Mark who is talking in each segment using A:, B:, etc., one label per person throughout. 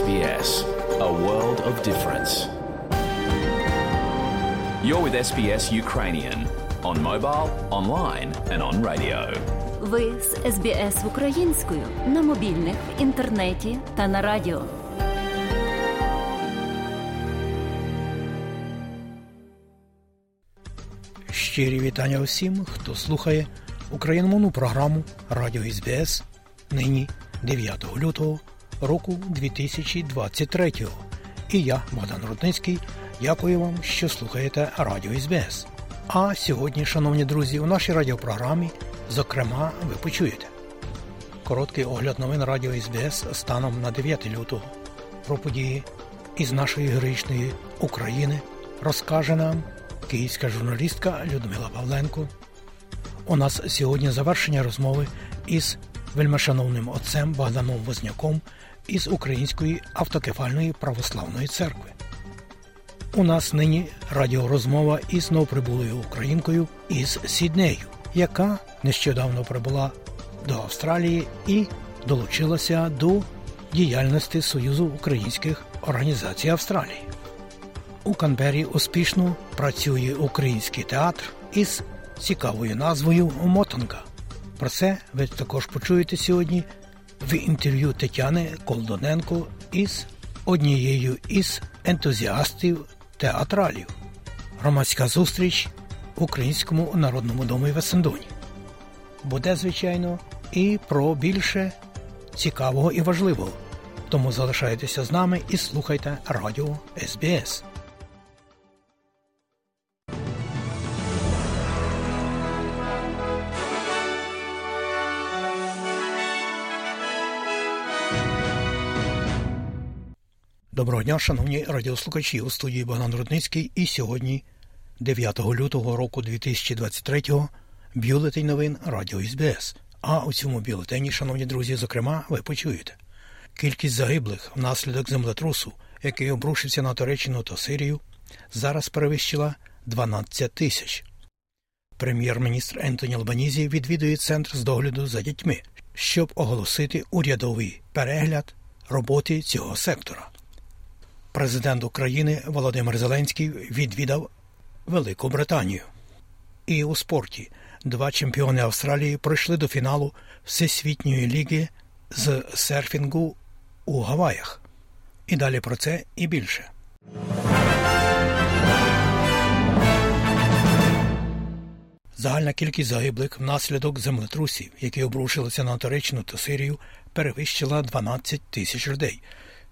A: SBS, a world of difference. You're with SBS Ukrainian on mobile, online, and on radio.
B: Ви з СБС українською на мобільних, в інтернеті та на радіо.
C: Щирі вітання усім, хто слухає україномовну програму Радіо СБС нині 9 лютого року 2023. І я, Богдан Рудницький, дякую вам, що слухаєте Радіо СБС. А сьогодні, шановні друзі, у нашій радіопрограмі, зокрема, ви почуєте короткий огляд новин Радіо СБС станом на 9 лютого. Про події із нашої героїчної України розкаже нам київська журналістка Людмила Павленко. У нас сьогодні завершення розмови із вельмишановним отцем Богданом Возняком із Української автокефальної православної церкви. У нас нині радіорозмова із новоприбулою українкою із Сіднею, яка нещодавно прибула до Австралії і долучилася до діяльності Союзу українських організацій Австралії. У Канбері успішно працює український театр із цікавою назвою Мотанка. Про це ви також почуєте сьогодні в інтерв'ю Тетяни Колдоненко із однією із ентузіастів театралів. Громадська зустріч в Українському народному домі в Есендоні. Буде, звичайно, і про більше цікавого і важливого. Тому залишайтеся з нами і слухайте радіо СБС. Доброго дня, шановні радіослухачі у студії Богдан Рудницький. І сьогодні, 9 лютого року 2023-го, бюлетень новин Радіо СБС. А у цьому бюлетені, шановні друзі, зокрема, ви почуєте. Кількість загиблих внаслідок землетрусу, який обрушився на Туреччину та Сирію, зараз перевищила 12 тисяч. Прем'єр-міністр Ентоні Албанізі відвідує центр з догляду за дітьми, щоб оголосити урядовий перегляд роботи цього сектора. Президент України Володимир Зеленський відвідав Велику Британію. І у спорті два чемпіони Австралії пройшли до фіналу Всесвітньої ліги з серфінгу у Гаваях. І далі про це і більше. Загальна кількість загиблих внаслідок землетрусів, які обрушилися на Туреччину та Сирію, перевищила 12 тисяч людей.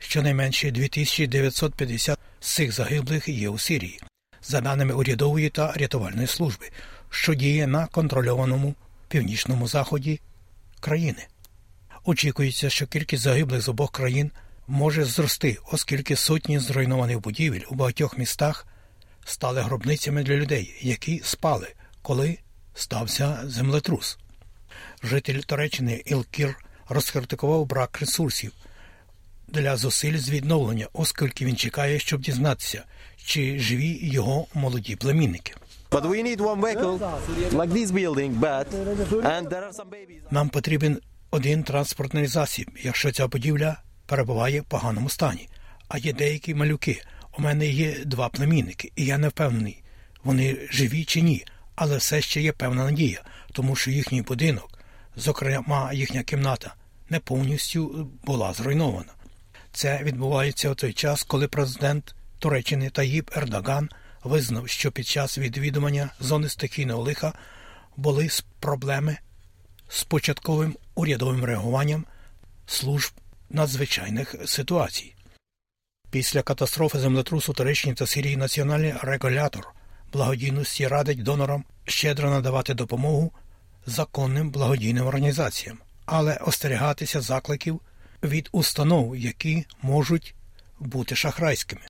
C: Щонайменше 2950 з цих загиблих є у Сирії, за даними урядової та рятувальної служби, що діє на контрольованому північному заході країни. Очікується, що кількість загиблих з обох країн може зрости, оскільки сотні зруйнованих будівель у багатьох містах стали гробницями для людей, які спали, коли стався землетрус. Житель Туреччини Ілкір розкритикував брак ресурсів для зусиль з відновлення, оскільки він чекає, щоб дізнатися, чи живі його молоді племінники. Нам потрібен один транспортний засіб, якщо ця будівля перебуває в поганому стані. А є деякі малюки. У мене є два племінники, і я не впевнений, вони живі чи ні, але все ще є певна надія, тому що їхній будинок, зокрема їхня кімната, не повністю була зруйнована. Це відбувається у той час, коли президент Туреччини Таїб Ердоган визнав, що під час відвідування зони стихійного лиха були проблеми з початковим урядовим реагуванням служб надзвичайних ситуацій. Після катастрофи землетрусу Туреччині та Сирії національний регулятор благодійності радить донорам щедро надавати допомогу законним благодійним організаціям, але остерігатися закликів від установ, які можуть бути шахрайськими.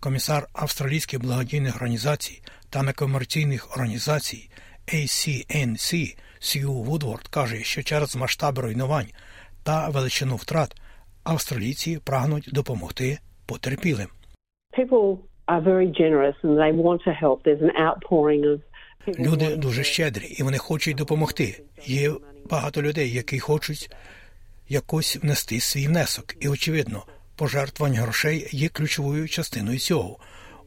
C: Комісар австралійських благодійних організацій та некомерційних організацій ACNC Сью Вудворд каже, що через масштаби руйнувань та величину втрат австралійці прагнуть допомогти потерпілим. Люди дуже щедрі і вони хочуть допомогти. Є багато людей, які хочуть якось внести свій внесок. І, очевидно, пожертвувань грошей є ключовою частиною цього.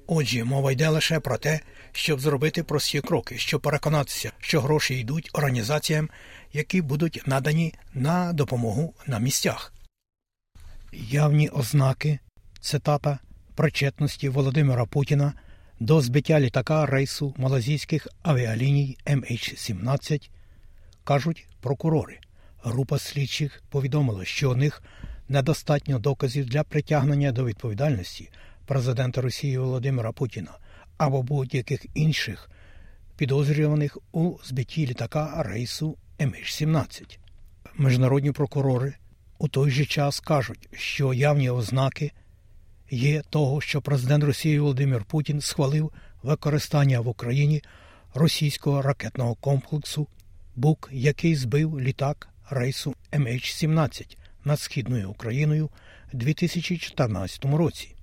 C: Отже, мова йде лише про те, щоб зробити прості кроки, щоб переконатися, що гроші йдуть організаціям, які будуть надані на допомогу на місцях. Явні ознаки цитата причетності Володимира Путіна до збиття літака рейсу малазійських авіаліній MH17 кажуть прокурори. Група слідчих повідомила, що у них недостатньо доказів для притягнення до відповідальності президента Росії Володимира Путіна або будь-яких інших підозрюваних у збитті літака рейсу MH17. Міжнародні прокурори у той же час кажуть, що явні ознаки є того, що президент Росії Володимир Путін схвалив використання в Україні російського ракетного комплексу Бук, який збив літак рейсу MH17 над східною Україною у 2014 році.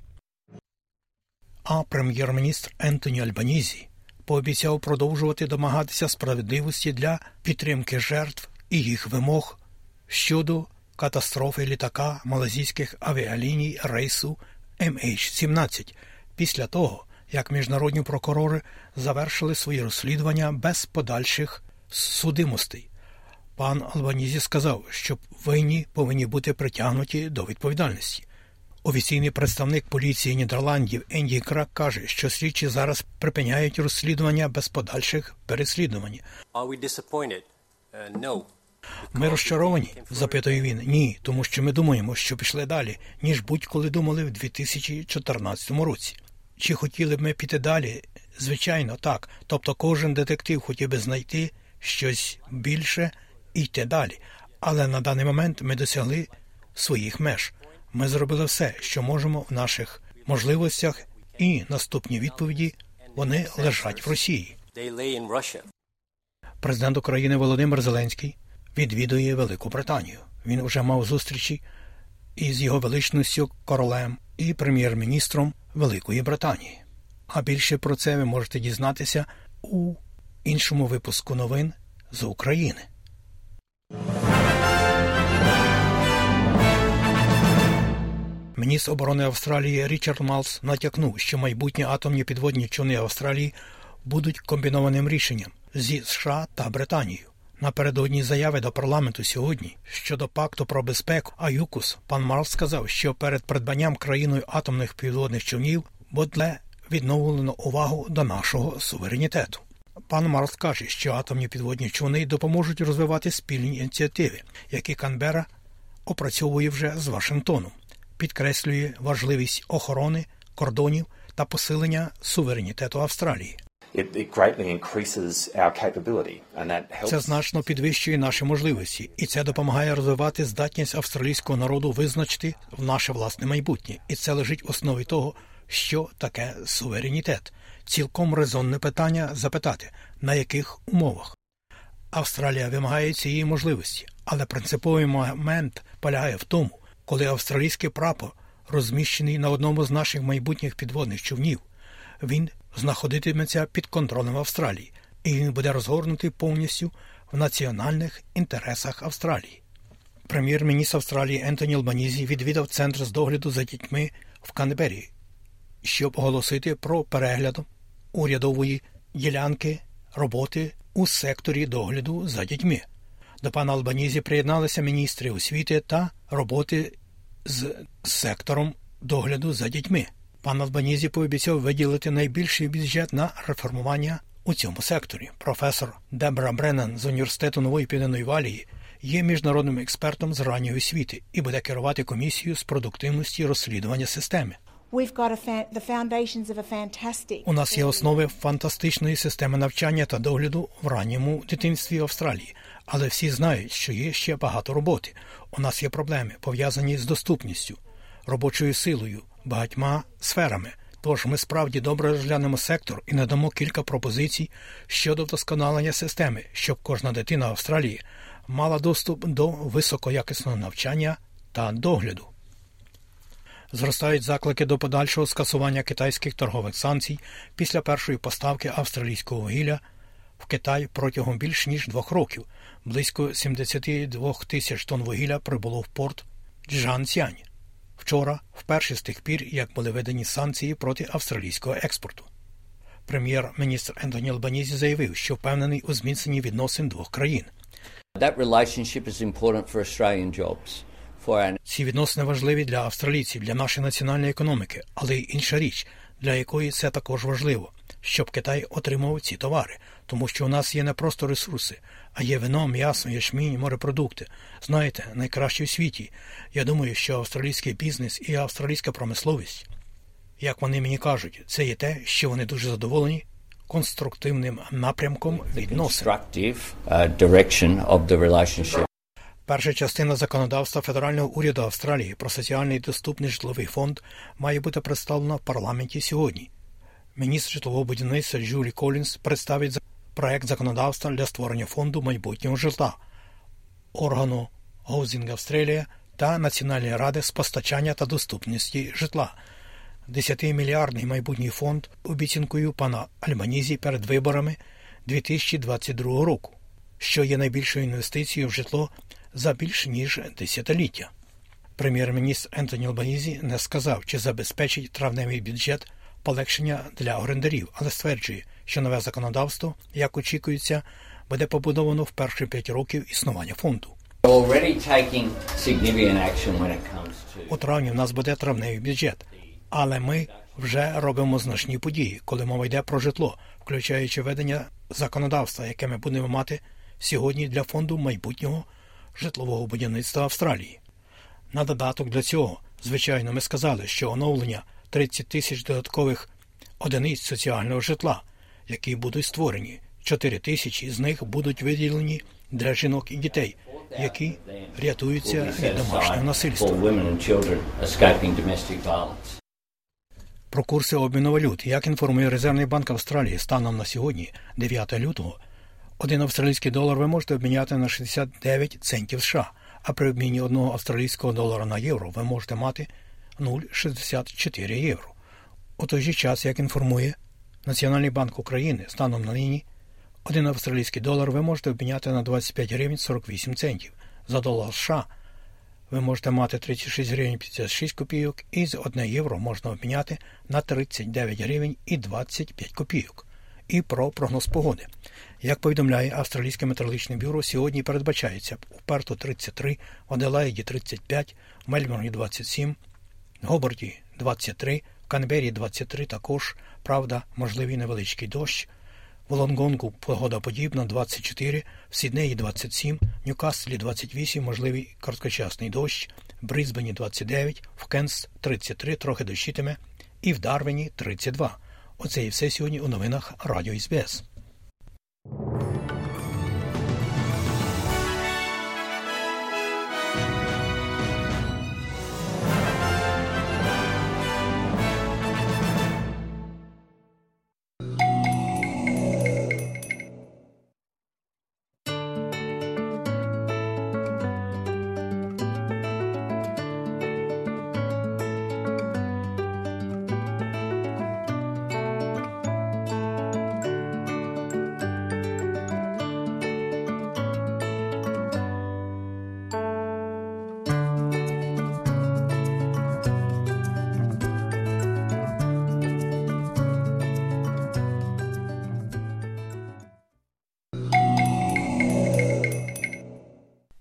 C: А прем'єр-міністр Ентоні Альбанізі пообіцяв продовжувати домагатися справедливості для підтримки жертв і їх вимог щодо катастрофи літака малазійських авіаліній рейсу MH17 після того, як міжнародні прокурори завершили свої розслідування без подальших судимостей. Пан Албанізі сказав, що винні повинні бути притягнуті до відповідальності. Офіційний представник поліції Нідерландів Енді Крак каже, що слідчі зараз припиняють розслідування без подальших переслідувань.
D: Uh,
C: Ми розчаровані? запитує він. Ні, тому що ми думаємо, що пішли далі, ніж будь-коли думали в 2014 році. Чи хотіли б ми піти далі? Звичайно, так. Тобто кожен детектив хотів би знайти щось більше і йти далі. Але на даний момент ми досягли своїх меж. Ми зробили все, що можемо в наших можливостях, і наступні відповіді вони лежать в Росії. Президент України Володимир Зеленський відвідує Велику Британію. Він вже мав зустрічі із його величністю королем і прем'єр-міністром Великої Британії. А більше про це ви можете дізнатися у іншому випуску новин з України. Міністр оборони Австралії Річард Малс натякнув, що майбутні атомні підводні човни Австралії будуть комбінованим рішенням зі США та Британією. Напередодні заяви до парламенту сьогодні щодо пакту про безпеку АЮКУС пан Малс сказав, що перед придбанням країною атомних підводних човнів буде відновлено увагу до нашого суверенітету. Пан Марс каже, що атомні підводні човни допоможуть розвивати спільні ініціативи, які Канбера опрацьовує вже з Вашингтоном, підкреслює важливість охорони кордонів та посилення суверенітету Австралії. Це значно підвищує наші можливості, і це допомагає розвивати здатність австралійського народу визначити в наше власне майбутнє, і це лежить в основі того, що таке суверенітет. Цілком резонне питання запитати, на яких умовах. Австралія вимагає цієї можливості, але принциповий момент полягає в тому, коли австралійський прапор розміщений на одному з наших майбутніх підводних човнів, він знаходитиметься під контролем Австралії, і він буде розгорнутий повністю в національних інтересах Австралії. Прем'єр-міністр Австралії Ентоні Албанізі відвідав центр з догляду за дітьми в Канбері, щоб оголосити про перегляд урядової ділянки роботи у секторі догляду за дітьми. До пана Албанізі приєдналися міністри освіти та роботи з сектором догляду за дітьми. Пан Албанізі пообіцяв виділити найбільший бюджет на реформування у цьому секторі. Професор Дебра Бреннан з університету Нової Південної Валії є міжнародним експертом з ранньої освіти і буде керувати комісією з продуктивності розслідування системи. У нас є основи фантастичної системи навчання та догляду в ранньому дитинстві Австралії, але всі знають, що є ще багато роботи. У нас є проблеми пов'язані з доступністю, робочою силою, багатьма сферами. Тож ми справді добре розглянемо сектор і надамо кілька пропозицій щодо вдосконалення системи, щоб кожна дитина Австралії мала доступ до високоякісного навчання та догляду. Зростають заклики до подальшого скасування китайських торгових санкцій після першої поставки австралійського вугілля в Китай протягом більш ніж двох років. Близько 72 тисяч тонн вугілля прибуло в порт Джанцянь. Вчора, вперше з тих пір, як були введені санкції проти австралійського експорту. Прем'єр-міністр Ентоні Албанізі заявив, що впевнений у зміцненні відносин двох країн.
D: That relationship is important for Australian jobs,
C: Ці відносини важливі для австралійців, для нашої національної економіки, але й інша річ, для якої це також важливо, щоб Китай отримав ці товари, тому що у нас є не просто ресурси, а є вино, м'ясо, ячмінь, морепродукти. Знаєте, найкращі в світі. Я думаю, що австралійський бізнес і австралійська промисловість, як вони мені кажуть, це є те, що вони дуже задоволені конструктивним напрямком відносин. Перша частина законодавства федерального уряду Австралії про соціальний доступний житловий фонд має бути представлена в парламенті сьогодні. Міністр житлового будівництва Джулі Колінс представить проект законодавства для створення фонду майбутнього житла, органу Housing Australia та Національної ради з постачання та доступності житла. 10-мільярдний майбутній фонд обіцянкою пана Альбанізі перед виборами 2022 року, що є найбільшою інвестицією в житло за більш ніж десятиліття. Прем'єр-міністр Ентоні Албанізі не сказав, чи забезпечить травневий бюджет полегшення для орендарів, але стверджує, що нове законодавство, як очікується, буде побудовано в перші п'ять років існування фонду. У травні в нас буде травневий бюджет, але ми вже робимо значні події, коли мова йде про житло, включаючи ведення законодавства, яке ми будемо мати сьогодні для фонду майбутнього житлового будівництва Австралії. На додаток до цього, звичайно, ми сказали, що оновлення 30 тисяч додаткових одиниць соціального житла, які будуть створені, 4 тисячі з них будуть виділені для жінок і дітей, які рятуються від домашнього насильства. Про курси обміну валют, як інформує Резервний банк Австралії станом на сьогодні, 9 лютого, один австралійський долар ви можете обміняти на 69 центів США, а при обміні одного австралійського долара на євро ви можете мати 0,64 євро. У той же час, як інформує Національний банк України станом на нині, один австралійський долар ви можете обміняти на 25 гривень 48 центів. За долар США ви можете мати 36 гривень 56 копійок і з 1 євро можна обміняти на 39 гривень і 25 копійок. І про прогноз погоди. Як повідомляє Австралійське метеорологічне бюро, сьогодні передбачається у Перту 33, в Аделаїді 35, в Мельбурні 27, в Гоборді 23, в Канбері 23 також, правда, можливий невеличкий дощ. В Лонгонгу погода подібна 24, в Сіднеї 27, в Ньюкаслі 28, можливий короткочасний дощ, в Брисбені 29, в Кенс 33, трохи дощитиме, і в Дарвіні 32. Оце і все сьогодні у новинах Радіо СБС.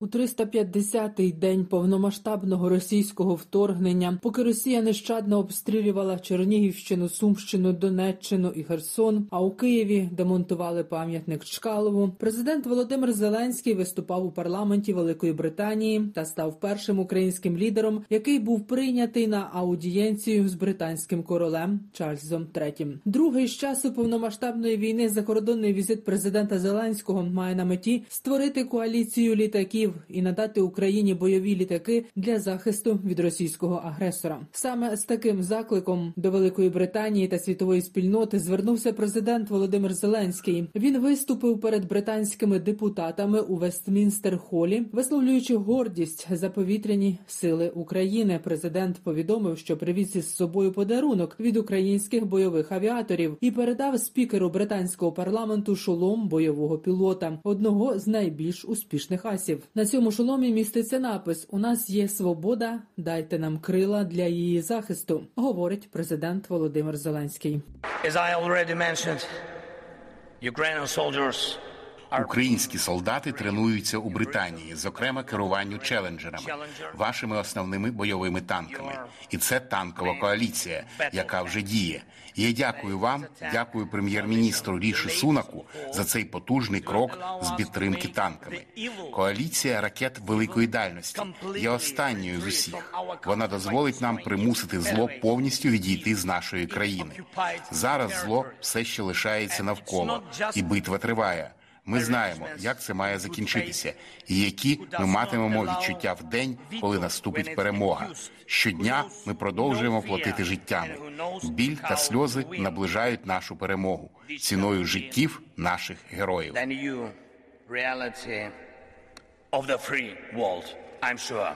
E: У 350-й день повномасштабного російського вторгнення, поки Росія нещадно обстрілювала Чернігівщину, Сумщину, Донеччину і Херсон, а у Києві демонтували пам'ятник Чкалову, президент Володимир Зеленський виступав у парламенті Великої Британії та став першим українським лідером, який був прийнятий на аудієнцію з британським королем Чарльзом III. Другий з часу повномасштабної війни закордонний візит президента Зеленського має на меті створити коаліцію літаків танків і надати Україні бойові літаки для захисту від російського агресора. Саме з таким закликом до Великої Британії та світової спільноти звернувся президент Володимир Зеленський. Він виступив перед британськими депутатами у Вестмінстер Холі, висловлюючи гордість за повітряні сили України. Президент повідомив, що привіз із собою подарунок від українських бойових авіаторів і передав спікеру британського парламенту шолом бойового пілота, одного з найбільш успішних асів. На цьому шоломі міститься напис: У нас є свобода, дайте нам крила для її захисту, говорить президент Володимир Зеленський.
F: As I already mentioned, Ukrainian soldiers
G: Українські солдати тренуються у Британії, зокрема керуванню челенджерами, вашими основними бойовими танками. І це танкова коаліція, яка вже діє. Я дякую вам, дякую прем'єр-міністру Ріші Сунаку за цей потужний крок з підтримки танками. Коаліція ракет великої дальності є останньою з усіх. Вона дозволить нам примусити зло повністю відійти з нашої країни. Зараз зло все ще лишається навколо, і битва триває. Ми знаємо, як це має закінчитися, і які ми матимемо відчуття в день, коли наступить перемога. Щодня ми продовжуємо платити життями. Біль та сльози наближають нашу перемогу ціною життів наших героїв.
F: of the free world, I'm sure.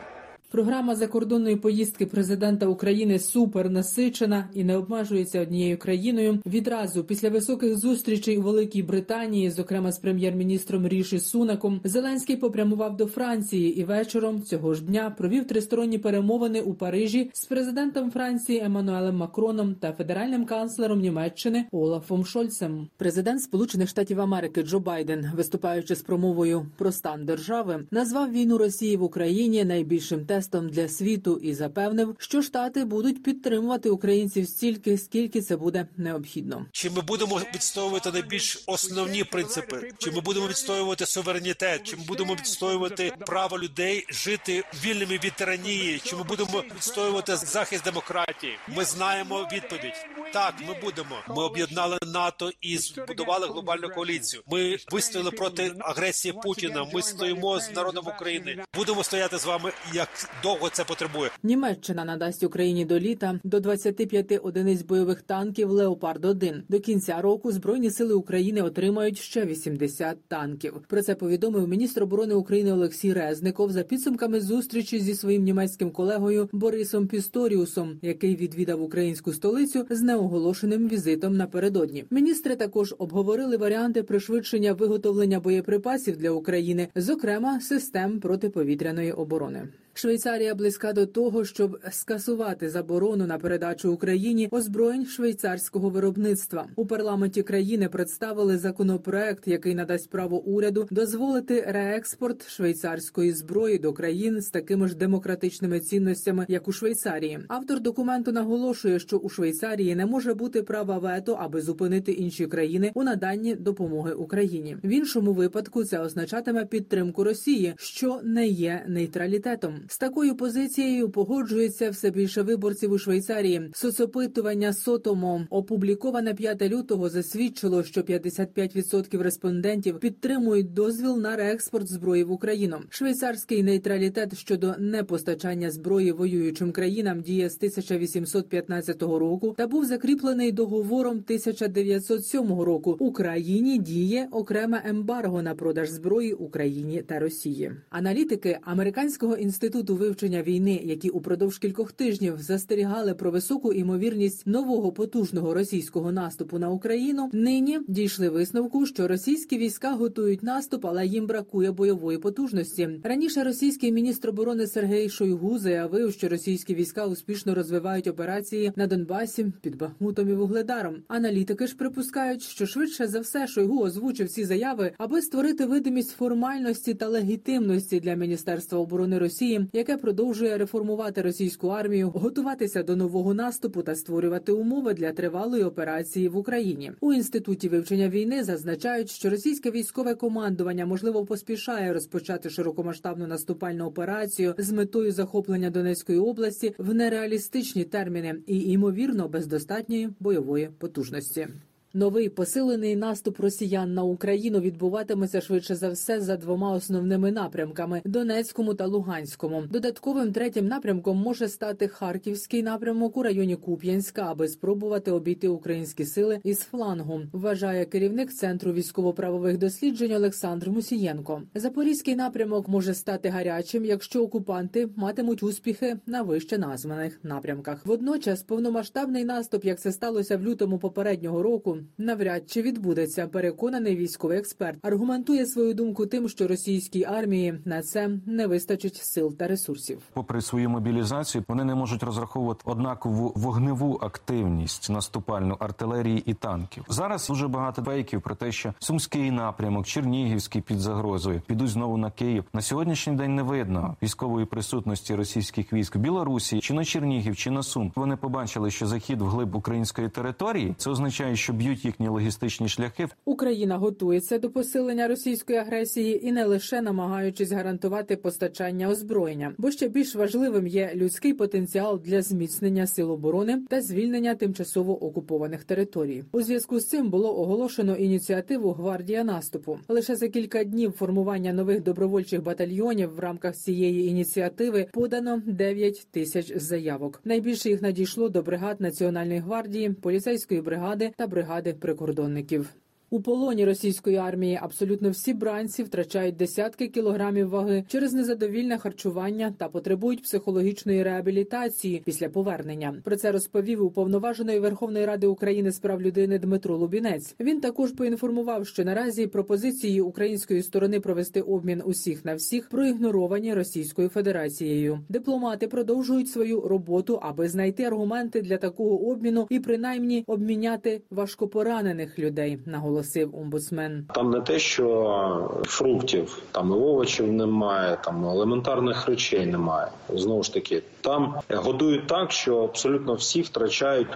E: Програма закордонної поїздки президента України супер насичена і не обмежується однією країною. Відразу після високих зустрічей у Великій Британії, зокрема з прем'єр-міністром Ріші Сунаком, Зеленський попрямував до Франції і вечором цього ж дня провів тристоронні перемовини у Парижі з президентом Франції Еммануелем Макроном та федеральним канцлером Німеччини Олафом Шольцем. Президент Сполучених Штатів Америки Джо Байден, виступаючи з промовою про стан держави, назвав війну Росії в Україні найбільшим тестом для світу і запевнив, що штати будуть підтримувати українців стільки, скільки це буде необхідно.
H: Чи ми будемо відстоювати найбільш основні принципи? Чи ми будемо відстоювати суверенітет? Чи ми будемо відстоювати право людей жити вільними від тиранії? Чи ми будемо відстоювати захист демократії? Ми знаємо відповідь. Так, ми будемо. Ми об'єднали НАТО і збудували глобальну коаліцію. Ми вистояли проти агресії Путіна. Ми стоїмо з народом України. Будемо стояти з вами як довго це потребує.
E: Німеччина надасть Україні до літа до 25 одиниць бойових танків Леопард 1 До кінця року збройні сили України отримають ще 80 танків. Про це повідомив міністр оборони України Олексій Резников за підсумками зустрічі зі своїм німецьким колегою Борисом Пісторіусом, який відвідав українську столицю з неоголошеним візитом напередодні. Міністри також обговорили варіанти пришвидшення виготовлення боєприпасів для України, зокрема систем протиповітряної оборони. Швейцарія близька до того, щоб скасувати заборону на передачу Україні озброєнь швейцарського виробництва. У парламенті країни представили законопроект, який надасть право уряду дозволити реекспорт швейцарської зброї до країн з такими ж демократичними цінностями, як у Швейцарії. Автор документу наголошує, що у Швейцарії не може бути права вето, аби зупинити інші країни у наданні допомоги Україні. В іншому випадку це означатиме підтримку Росії, що не є нейтралітетом. З такою позицією погоджується все більше виборців у Швейцарії. Соцопитування Сотомо опубліковане 5 лютого засвідчило, що 55% респондентів підтримують дозвіл на реекспорт зброї в Україну. Швейцарський нейтралітет щодо непостачання зброї воюючим країнам діє з 1815 року та був закріплений договором 1907 року. Україні діє окреме ембарго на продаж зброї Україні та Росії. Аналітики американського інституту вивчення війни, які упродовж кількох тижнів застерігали про високу імовірність нового потужного російського наступу на Україну, нині дійшли висновку, що російські війська готують наступ, але їм бракує бойової потужності. Раніше російський міністр оборони Сергій Шойгу заявив, що російські війська успішно розвивають операції на Донбасі під Бахмутом і Вугледаром. Аналітики ж припускають, що швидше за все Шойгу озвучив ці заяви, аби створити видимість формальності та легітимності для міністерства оборони Росії, яке продовжує реформувати російську армію, готуватися до нового наступу та створювати умови для тривалої операції в Україні. У інституті вивчення війни зазначають, що російське військове командування можливо поспішає розпочати широкомасштабну наступальну операцію з метою захоплення Донецької області в нереалістичні терміни і ймовірно без достатньої бойової потужності. Новий посилений наступ росіян на Україну відбуватиметься швидше за все за двома основними напрямками: Донецькому та Луганському. Додатковим третім напрямком може стати Харківський напрямок у районі Куп'янська, аби спробувати обійти українські сили із флангу. Вважає керівник центру військово-правових досліджень Олександр Мусієнко. Запорізький напрямок може стати гарячим, якщо окупанти матимуть успіхи на вище названих напрямках. Водночас повномасштабний наступ, як це сталося в лютому попереднього року, навряд чи відбудеться. Переконаний військовий експерт аргументує свою думку тим, що російській армії на це не вистачить сил та ресурсів.
I: Попри свою мобілізацію, вони не можуть розраховувати однакову вогневу активність наступальну артилерії і танків. Зараз дуже багато фейків про те, що сумський напрямок, Чернігівський під загрозою підуть знову на Київ. На сьогоднішній день не видно військової присутності російських військ в Білорусі чи на Чернігів, чи на Сум. Вони побачили, що захід вглиб української території це означає, що б'ють їхні логістичні шляхи.
E: Україна готується до посилення російської агресії і не лише намагаючись гарантувати постачання озброєння, бо ще більш важливим є людський потенціал для зміцнення сил оборони та звільнення тимчасово окупованих територій. У зв'язку з цим було оголошено ініціативу Гвардія наступу. Лише за кілька днів формування нових добровольчих батальйонів в рамках цієї ініціативи подано 9 тисяч заявок. Найбільше їх надійшло до бригад Національної гвардії, поліцейської бригади та бригади прикордонників. У полоні російської армії абсолютно всі бранці втрачають десятки кілограмів ваги через незадовільне харчування та потребують психологічної реабілітації після повернення. Про це розповів уповноваженої Верховної Ради України з прав людини Дмитро Лубінець. Він також поінформував, що наразі пропозиції української сторони провести обмін усіх на всіх проігноровані Російською Федерацією. Дипломати продовжують свою роботу, аби знайти аргументи для такого обміну і принаймні обміняти важкопоранених людей. Наголосив наголосив омбудсмен.
J: Там не те, що фруктів, там і овочів немає, там елементарних речей немає. Знову ж таки, там годують так, що абсолютно всі втрачають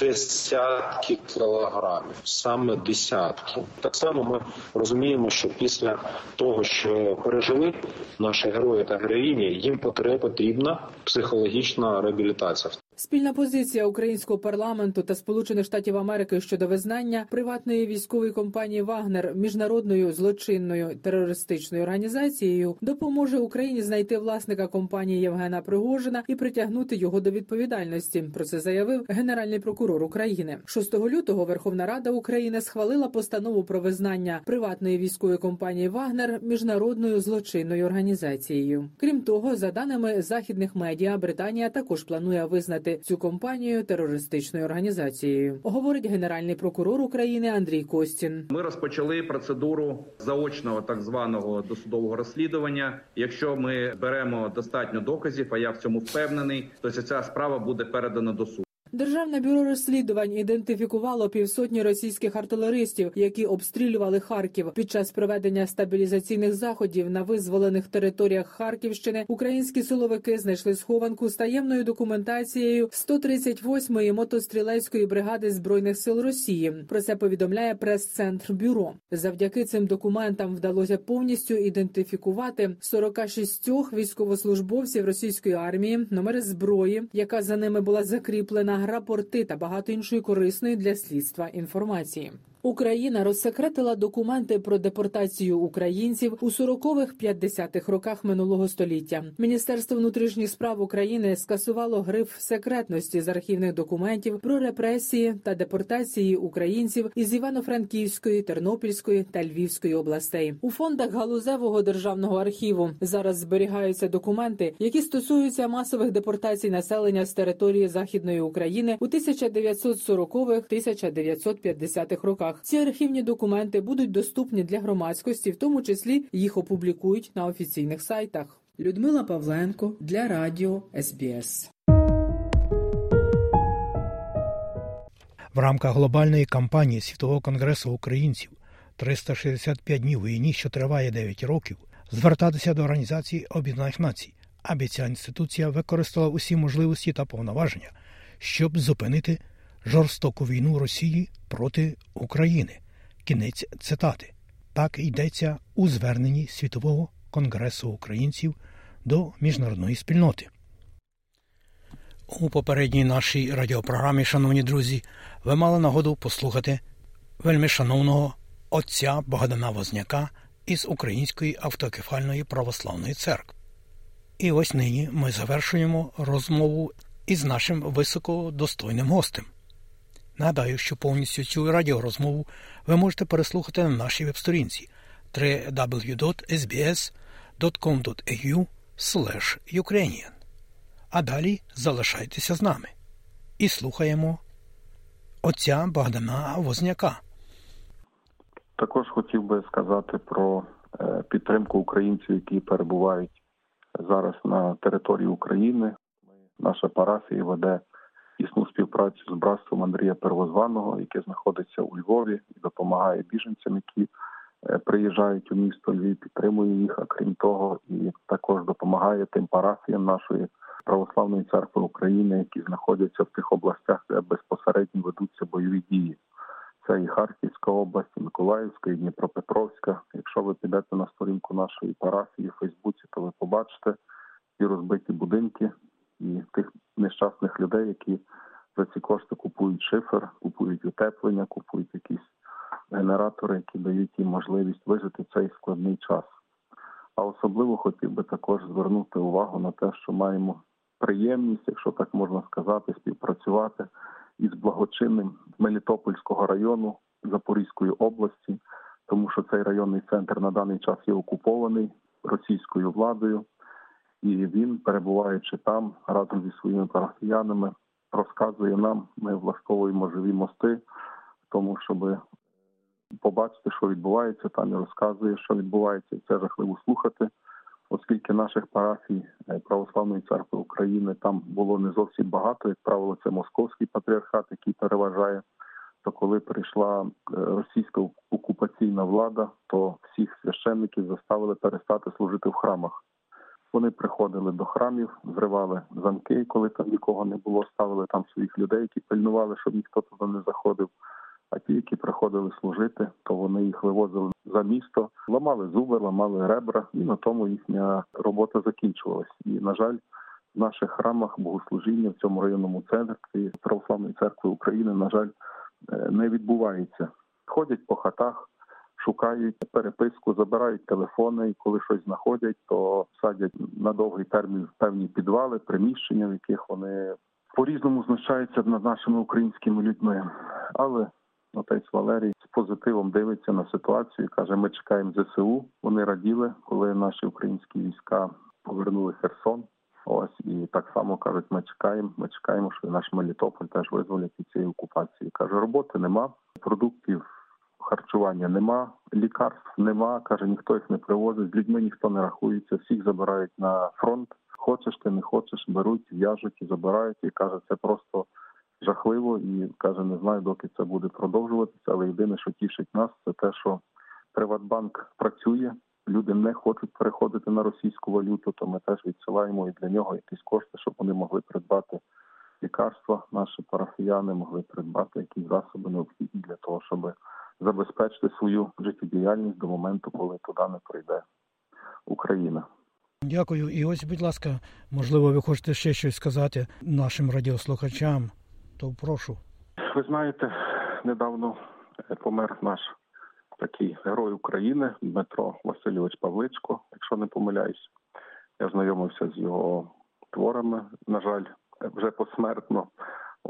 J: десятки кілограмів, саме десятки. Так само ми розуміємо, що після того, що пережили наші герої та героїні, їм потрібна психологічна реабілітація.
E: Спільна позиція українського парламенту та Сполучених Штатів Америки щодо визнання приватної військової компанії Вагнер міжнародною злочинною терористичною організацією допоможе Україні знайти власника компанії Євгена Пригожина і притягнути його до відповідальності. Про це заявив генеральний прокурор України. 6 лютого Верховна Рада України схвалила постанову про визнання приватної військової компанії Вагнер міжнародною злочинною організацією. Крім того, за даними західних медіа, Британія також планує визнати цю компанію терористичною організацією. Говорить генеральний прокурор України Андрій Костін.
K: Ми розпочали процедуру заочного так званого досудового розслідування. Якщо ми беремо достатньо доказів, а я в цьому впевнений, то ця справа буде передана до суду.
E: Державне бюро розслідувань ідентифікувало півсотні російських артилеристів, які обстрілювали Харків під час проведення стабілізаційних заходів на визволених територіях Харківщини. Українські силовики знайшли схованку з таємною документацією 138-ї мотострілецької бригади збройних сил Росії. Про це повідомляє прес-центр бюро. Завдяки цим документам вдалося повністю ідентифікувати 46 військовослужбовців російської армії, номери зброї, яка за ними була закріплена рапорти та багато іншої корисної для слідства інформації. Україна розсекретила документи про депортацію українців у 40-х, 50-х роках минулого століття. Міністерство внутрішніх справ України скасувало гриф секретності з архівних документів про репресії та депортації українців із Івано-Франківської, Тернопільської та Львівської областей. У фондах галузевого державного архіву зараз зберігаються документи, які стосуються масових депортацій населення з території західної України у 1940-х, 1950-х роках. Ці архівні документи будуть доступні для громадськості, в тому числі їх опублікують на офіційних сайтах. Людмила Павленко для Радіо СБС.
C: В рамках глобальної кампанії Світового конгресу українців 365 днів війні, що триває 9 років, звертатися до Організації Об'єднаних Націй, аби ця інституція використала усі можливості та повноваження, щоб зупинити жорстоку війну Росії проти України. Кінець цитати. Так йдеться у зверненні Світового конгресу українців до міжнародної спільноти. У попередній нашій радіопрограмі, шановні друзі, ви мали нагоду послухати вельми шановного отця Богдана Возняка із Української автокефальної православної церкви. І ось нині ми завершуємо розмову із нашим високодостойним гостем. Нагадаю, що повністю цю радіорозмову ви можете переслухати на нашій веб-сторінці www.sbs.com.au Ukrainian. А далі залишайтеся з нами і слухаємо отця Богдана Возняка.
L: Також хотів би сказати про е, підтримку українців, які перебувають зараз на території України. Наша парафія веде тісну співпрацю з братством Андрія Первозваного, яке знаходиться у Львові і допомагає біженцям, які е, приїжджають у місто Львів, підтримує їх. А крім того, і також допомагає тим парафіям нашої православної церкви України, які знаходяться в тих областях, де безпосередньо ведуться бойові дії. Це і Харківська область, і Миколаївська, і Дніпропетровська. Якщо ви підете на сторінку нашої парафії в Фейсбуці, то ви побачите ті розбиті будинки і тих нещасних людей, які за ці кошти купують шифер, купують утеплення, купують якісь генератори, які дають їм можливість вижити цей складний час. А особливо хотів би також звернути увагу на те, що маємо приємність, якщо так можна сказати, співпрацювати із благочинним Мелітопольського району Запорізької області, тому що цей районний центр на даний час є окупований російською владою, і він, перебуваючи там разом зі своїми парафіянами, розказує нам, ми влаштовуємо живі мости, тому щоб побачити, що відбувається, там і розказує, що відбувається, і це жахливо слухати оскільки наших парафій е, православної церкви України там було не зовсім багато, як правило, це московський патріархат, який переважає. То коли прийшла е, російська окупаційна влада, то всіх священників заставили перестати служити в храмах. Вони приходили до храмів, зривали замки, коли там нікого не було, ставили там своїх людей, які пильнували, щоб ніхто туди не заходив. А ті, які приходили служити, то вони їх вивозили за місто, ламали зуби, ламали ребра, і на тому їхня робота закінчувалась. І на жаль, в наших храмах богослужіння в цьому районному центрі православної церкви України, на жаль, е, не відбувається. Ходять по хатах. Шукають переписку, забирають телефони, і коли щось знаходять, то садять на довгий термін певні підвали, приміщення, в яких вони по різному знущаються над нашими українськими людьми. Але Отець Валерій з позитивом дивиться на ситуацію. і Каже: ми чекаємо ЗСУ. Вони раділи, коли наші українські війська повернули Херсон. Ось і так само кажуть: ми чекаємо. Ми чекаємо, що наш Мелітополь теж визволять від цієї окупації. Каже, роботи нема, продуктів харчування нема, лікарств нема. Каже, ніхто їх не привозить. З людьми ніхто не рахується, всіх забирають на фронт. Хочеш ти не хочеш, беруть, в'яжуть і забирають. І каже, це просто жахливо і каже, не знаю, доки це буде продовжуватися. Але єдине, що тішить нас, це те, що Приватбанк працює. Люди не хочуть переходити на російську валюту, то ми теж відсилаємо і для нього якісь кошти, щоб вони могли придбати лікарства. Наші парафіяни могли придбати якісь засоби необхідні для того, щоб забезпечити свою життєдіяльність до моменту, коли туди не прийде Україна.
C: Дякую. І ось, будь ласка, можливо, ви хочете ще щось сказати нашим радіослухачам то прошу.
L: Ви знаєте, недавно помер наш такий герой України Дмитро Васильович Павличко, якщо не помиляюсь. Я знайомився з його творами. На жаль, вже посмертно.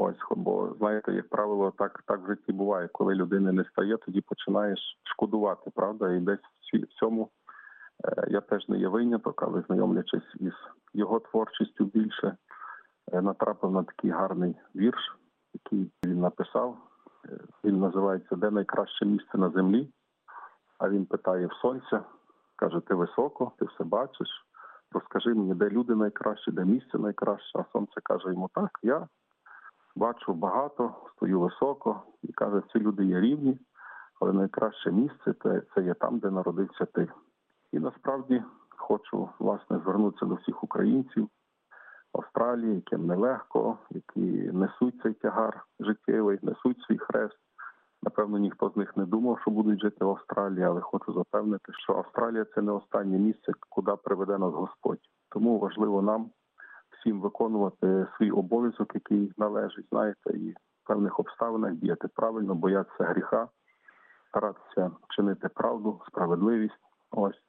L: Ось, бо знаєте, як правило, так так в житті буває. Коли людини не стає, тоді починаєш шкодувати, правда, і десь в цьому е, я теж не є виняток, але знайомлячись із його творчістю більше, е, натрапив на такий гарний вірш, який він написав. Е, він називається Де найкраще місце на землі. А він питає в сонця, каже: Ти високо, ти все бачиш. Розкажи мені, де люди найкращі, де місце найкраще. А сонце каже йому: Так, я бачу багато, стою високо, і каже, ці люди є рівні, але найкраще місце це є там, де народився ти. І насправді хочу власне звернутися до всіх українців. Австралії, яким нелегко, які несуть цей тягар життєвий, несуть свій хрест. Напевно, ніхто з них не думав, що будуть жити в Австралії, але хочу запевнити, що Австралія це не останнє місце, куди приведе нас Господь. Тому важливо нам всім виконувати свій обов'язок, який належить, знаєте, і в певних обставинах діяти правильно, боятися гріха, старатися чинити правду, справедливість. Ось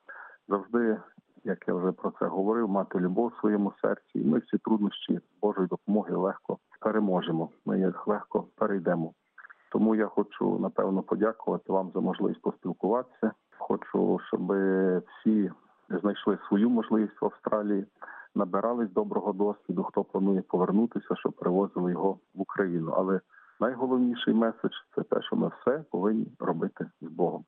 L: завжди, як я вже про це говорив, мати любов в своєму серці. І ми всі труднощі Божої допомоги легко переможемо. Ми їх легко перейдемо. Тому я хочу напевно подякувати вам за можливість поспілкуватися. Хочу, щоб всі знайшли свою можливість в Австралії, набирались доброго досвіду. Хто планує повернутися, щоб привозили його в Україну. Але найголовніший меседж це те, що ми все повинні робити з Богом.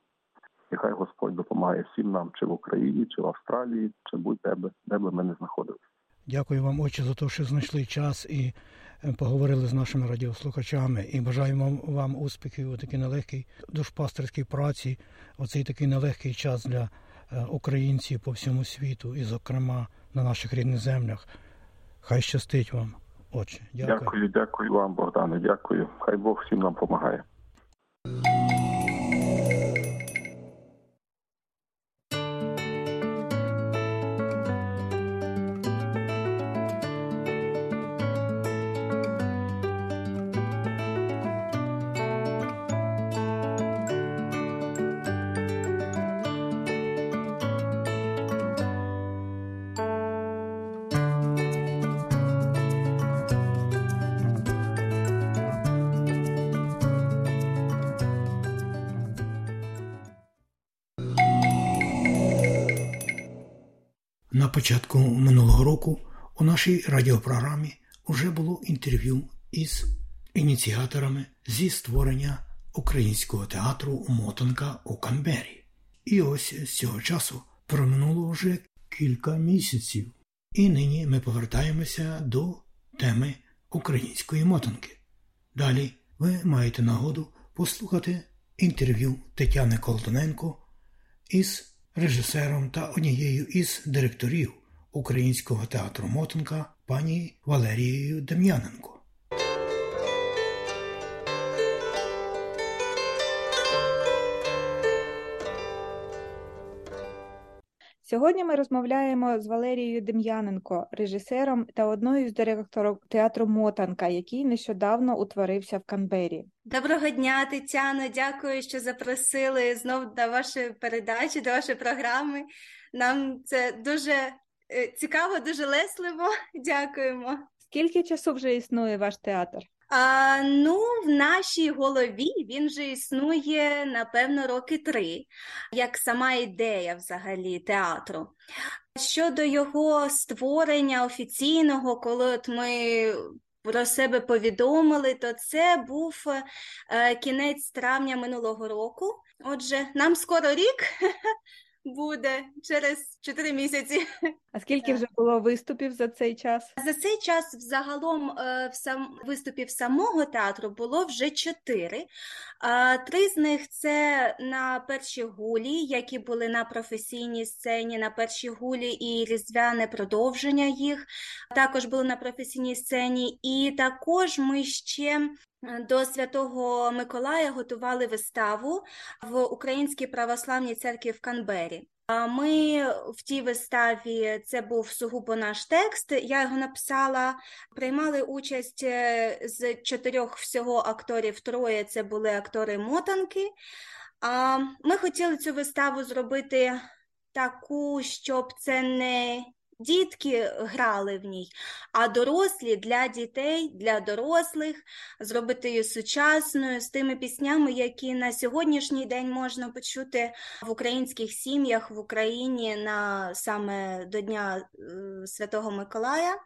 L: І хай Господь допомагає всім нам, чи в Україні, чи в Австралії, чи будь-де би, де би ми не знаходилися.
C: Дякую вам, отче, за те, що знайшли час і е, поговорили з нашими радіослухачами. І бажаємо вам успіхів у такій нелегкій душпастерській праці, оцей такий нелегкий час для е, українців по всьому світу, і, зокрема, на наших рідних землях. Хай щастить вам, отче.
L: Дякую, дякую, дякую вам, Богдане. Дякую. Хай Бог всім нам допомагає.
C: Початку минулого року у нашій радіопрограмі вже було інтерв'ю із ініціаторами зі створення українського театру Мотанка у Канбері. І ось з цього часу проминуло вже кілька місяців. І нині ми повертаємося до теми української мотанки. Далі ви маєте нагоду послухати інтерв'ю Тетяни Колтоненко із режисером та однією із директорів Українського театру Мотенка пані Валерією Дем'яненко.
M: Сьогодні ми розмовляємо з Валерією Дем'яненко, режисером та одною з директорів театру Мотанка, який нещодавно утворився в Канбері.
N: Доброго дня, Тетяно. Дякую, що запросили знов до вашої передачі, до вашої програми. Нам це дуже е, цікаво, дуже лесливо. Дякуємо.
M: Скільки часу вже існує ваш театр?
N: А, Ну, в нашій голові він вже існує напевно роки три, як сама ідея взагалі театру. Щодо його створення офіційного, коли от ми про себе повідомили, то це був е, кінець травня минулого року. Отже, нам скоро рік. Буде через 4 місяці.
M: А скільки вже було виступів за цей час?
N: За цей час взагалом в сам виступів самого театру було вже чотири. Три з них це на перші гулі, які були на професійній сцені, на перші гулі і різдвяне продовження їх. Також були на професійній сцені, і також ми ще до Святого Миколая готували виставу в Українській православній церкві в Канбері. Ми в тій виставі це був сугубо наш текст. Я його написала. Приймали участь е, з чотирьох всього акторів. Троє це були актори мотанки. Ми хотіли цю виставу зробити таку, щоб це не дітки грали в ній, а дорослі для дітей, для дорослих, зробити її сучасною з тими піснями, які на сьогоднішній день можна почути в українських сім'ях в Україні на саме до Дня е, Святого Миколая.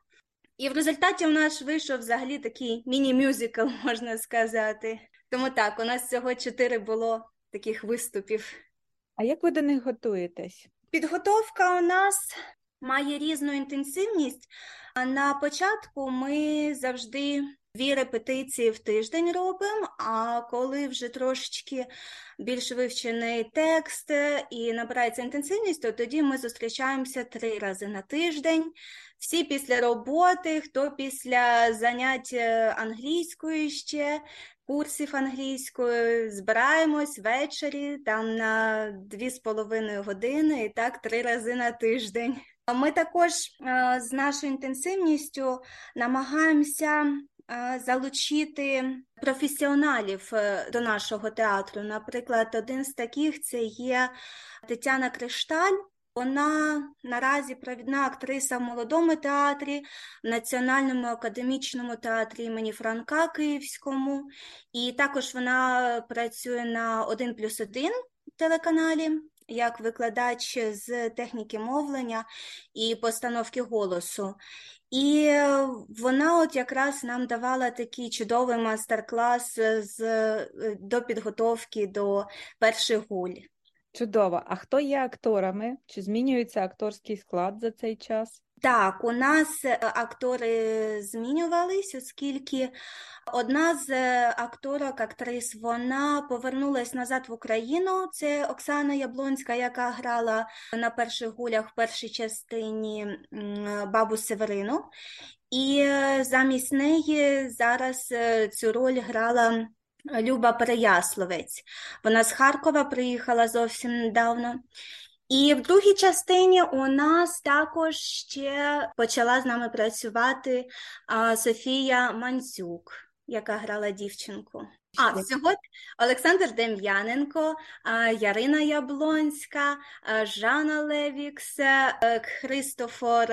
N: І в результаті у нас вийшов взагалі такий міні-мюзикл, можна сказати. Тому так, у нас всього чотири було таких виступів.
M: А як ви до них готуєтесь?
N: Підготовка у нас має різну інтенсивність. На початку ми завжди дві репетиції в тиждень робимо, а коли вже трошечки більш вивчений текст і набирається інтенсивність, то тоді ми зустрічаємося три рази на тиждень. Всі після роботи, хто після занять е, англійською ще, курсів англійської, збираємось ввечері там на дві з половиною години і так три рази на тиждень. Ми також з нашою інтенсивністю намагаємося залучити професіоналів е, до нашого театру. Наприклад, один з таких це є Тетяна Кришталь. Вона наразі провідна актриса в молодому театрі, в Національному академічному театрі імені Франка Київському, і також вона працює на 1 плюс 1 телеканалі як викладач з техніки мовлення і постановки голосу. І вона от якраз нам давала такий чудовий мастер-клас з до підготовки до перших гуль.
M: Чудово. А хто є акторами? Чи змінюється акторський склад за цей час?
N: Так, у нас е, актори змінювались, оскільки одна з е, акторок, актрис, вона повернулась назад в Україну. Це Оксана Яблонська, яка грала на перших гулях в першій частині бабу Северину. І е, замість неї зараз цю роль грала. Люба Переясловець. Вона з Харкова приїхала зовсім недавно. І в другій частині у нас також ще почала з нами працювати а, Софія Мандзюк, яка грала дівчинку. А всього Олександр Дем'яненко, Ярина Яблонська, Жанна Левікс, е, Христофор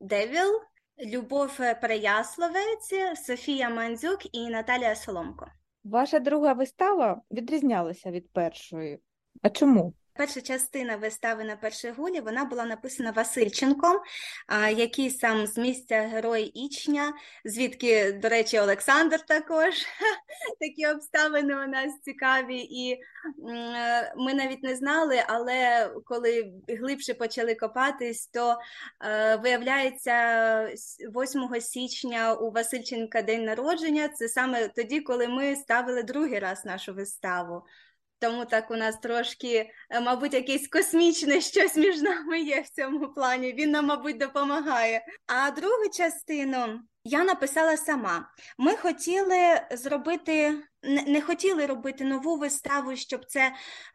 N: Девіл, Любов Переясловець, Софія Мандзюк і Наталія Соломко.
M: Ваша друга вистава відрізнялася від першої. А чому?
N: Перша частина вистави на першій гулі вона була написана Васильченком, який сам з місця Герой Ічня, звідки, до речі, Олександр також. Такі обставини у нас цікаві, і ми навіть не знали, але коли глибше почали копатись, то е, виявляється, 8 січня у Васильченка день народження це саме тоді, коли ми ставили другий раз нашу виставу. Тому так у нас трошки, е, мабуть, якесь космічне щось між нами є в цьому плані. Він нам, мабуть, допомагає. А другу частину я написала сама. Ми хотіли зробити, не хотіли робити нову виставу, щоб це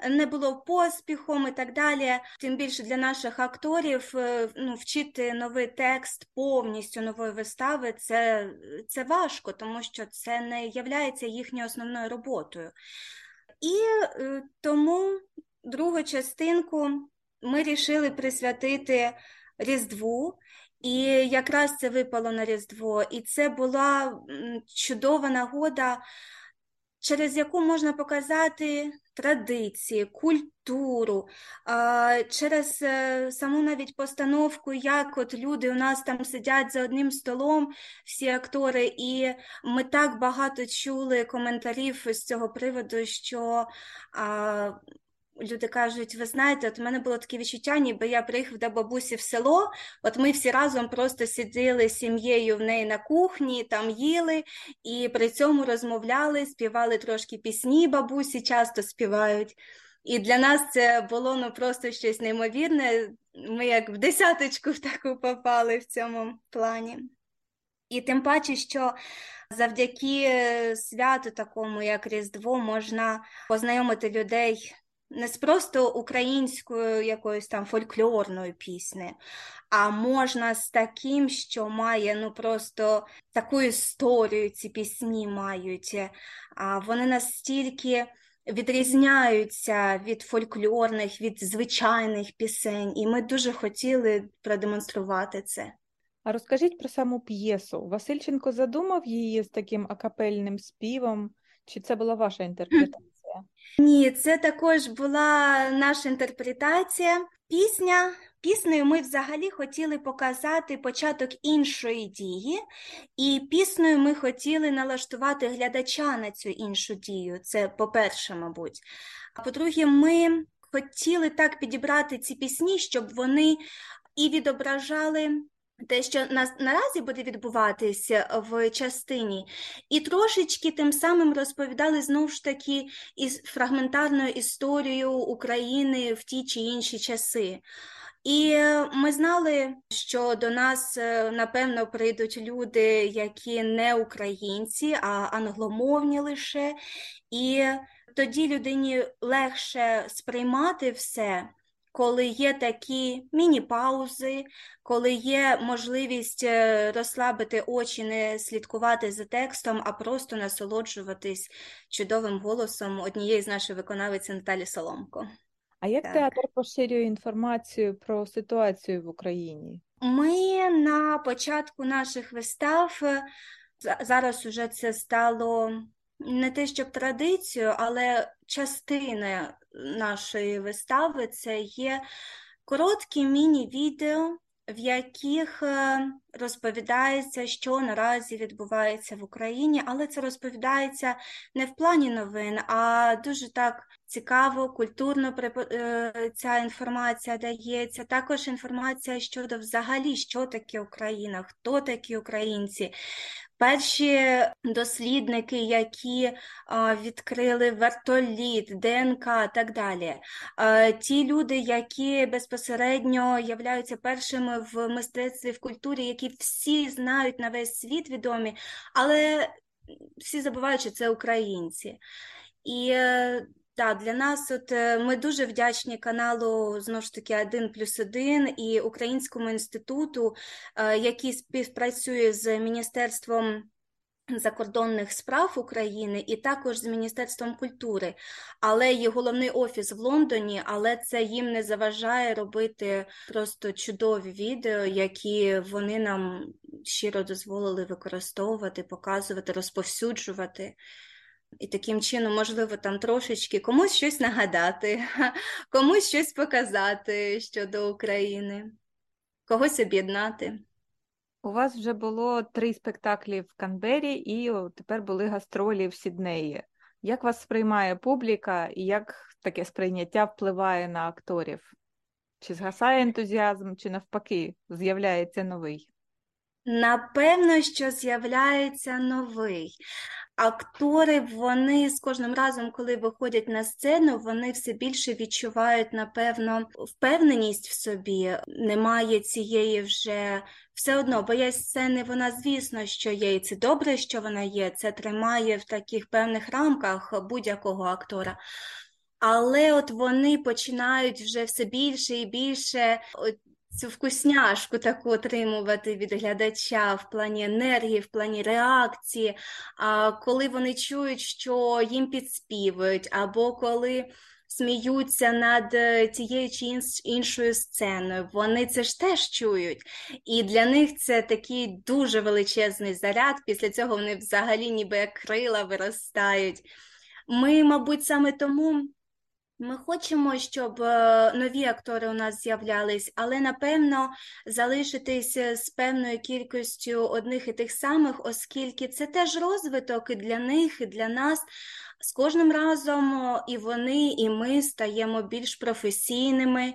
N: не було поспіхом і так далі. Тим більше для наших акторів е, ну, вчити новий текст повністю нової вистави це, це важко, тому що це не є їхньою основною роботою. І е, тому другу частинку ми рішили присвятити Різдву. І якраз це випало на Різдво, і це була чудова нагода, через яку можна показати традиції, культуру, через е, саму навіть постановку, як от люди у нас там сидять за одним столом, всі актори, і ми так багато чули коментарів з цього приводу, що Люди кажуть, ви знаєте, от у мене було таке відчуття, ніби я приїхав до бабусі в село. От ми всі разом просто сиділи з сім'єю в неї на кухні, там їли і при цьому розмовляли, співали трошки пісні, бабусі часто співають. І для нас це було ну просто щось неймовірне. Ми як в десяточку в таку попали в цьому плані. І тим паче, що завдяки святу, такому як Різдво, можна познайомити людей не з просто українською якоюсь там фольклорною піснею, а можна з таким, що має ну просто таку історію ці пісні мають. А Вони настільки відрізняються від фольклорних, від звичайних пісень, і ми дуже хотіли продемонструвати це.
M: А розкажіть про саму п'єсу. Васильченко задумав її з таким акапельним співом, чи це була ваша інтерпретація?
N: Ні, це також була наша інтерпретація. Пісня. Піснею ми взагалі хотіли показати початок іншої дії, і піснею ми хотіли налаштувати глядача на цю іншу дію. Це по-перше, мабуть. А по-друге, ми хотіли так підібрати ці пісні, щоб вони і відображали те, що на, наразі буде відбуватися в частині, і трошечки тим самим розповідали знову ж таки із фрагментарною історією України в ті чи інші часи. І ми знали, що до нас е, напевно прийдуть люди, які не українці, а англомовні лише, і тоді людині легше сприймати все коли є такі міні-паузи, коли є можливість е, розслабити очі, не слідкувати за текстом, а просто насолоджуватись чудовим голосом однієї з наших виконавиць Наталі Соломко.
M: А як так. театр поширює інформацію про ситуацію в Україні?
N: Ми на початку наших вистав е, зараз уже це стало не те, щоб традицією, але частина нашої вистави це є короткі міні-відео, в яких е, розповідається, що наразі відбувається в Україні, але це розповідається не в плані новин, а дуже так цікаво, культурно е, ця інформація дається. Також інформація щодо взагалі, що таке Україна, хто такі українці. Перші дослідники, які відкрили вертоліт, ДНК так далі. Ті люди, які безпосередньо являються першими в мистецтві, в культурі, які всі знають на весь світ відомі, але всі забувають, що це українці. І е, так, для нас от е, ми дуже вдячні каналу знову ж таки один плюс один і Українському інституту, е, який співпрацює з Міністерством. Закордонних справ України і також з Міністерством культури, але є головний офіс в Лондоні, але це їм не заважає робити просто чудові відео, які вони нам щиро дозволили використовувати, показувати, розповсюджувати. І таким чином, можливо, там трошечки комусь щось нагадати, комусь щось показати щодо України, когось об'єднати.
M: У вас вже було три спектаклі в Канбері, і тепер були гастролі в Сіднеї. Як вас сприймає публіка і як таке сприйняття впливає на акторів? Чи згасає ентузіазм, чи навпаки з'являється новий?
N: Напевно, що з'являється новий. Актори вони з кожним разом, коли виходять на сцену, вони все більше відчувають, напевно, впевненість в собі. Немає цієї вже все одно, боязнь сцени, вона, звісно, що є, і це добре, що вона є. Це тримає в таких певних рамках будь-якого актора. Але от вони починають вже все більше і більше цю вкусняшку таку отримувати від глядача в плані енергії, в плані реакції, а коли вони чують, що їм підспівують, або коли сміються над е, тією чи іншою сценою, вони це ж теж чують. І для них це такий дуже величезний заряд. Після цього вони взагалі ніби як крила виростають. Ми, мабуть, саме тому. Ми хочемо, щоб е, нові актори у нас з'являлись, але напевно залишитись з певною кількістю одних і тих самих, оскільки це теж розвиток і для них, і для нас. З кожним разом і вони, і ми стаємо більш професійними,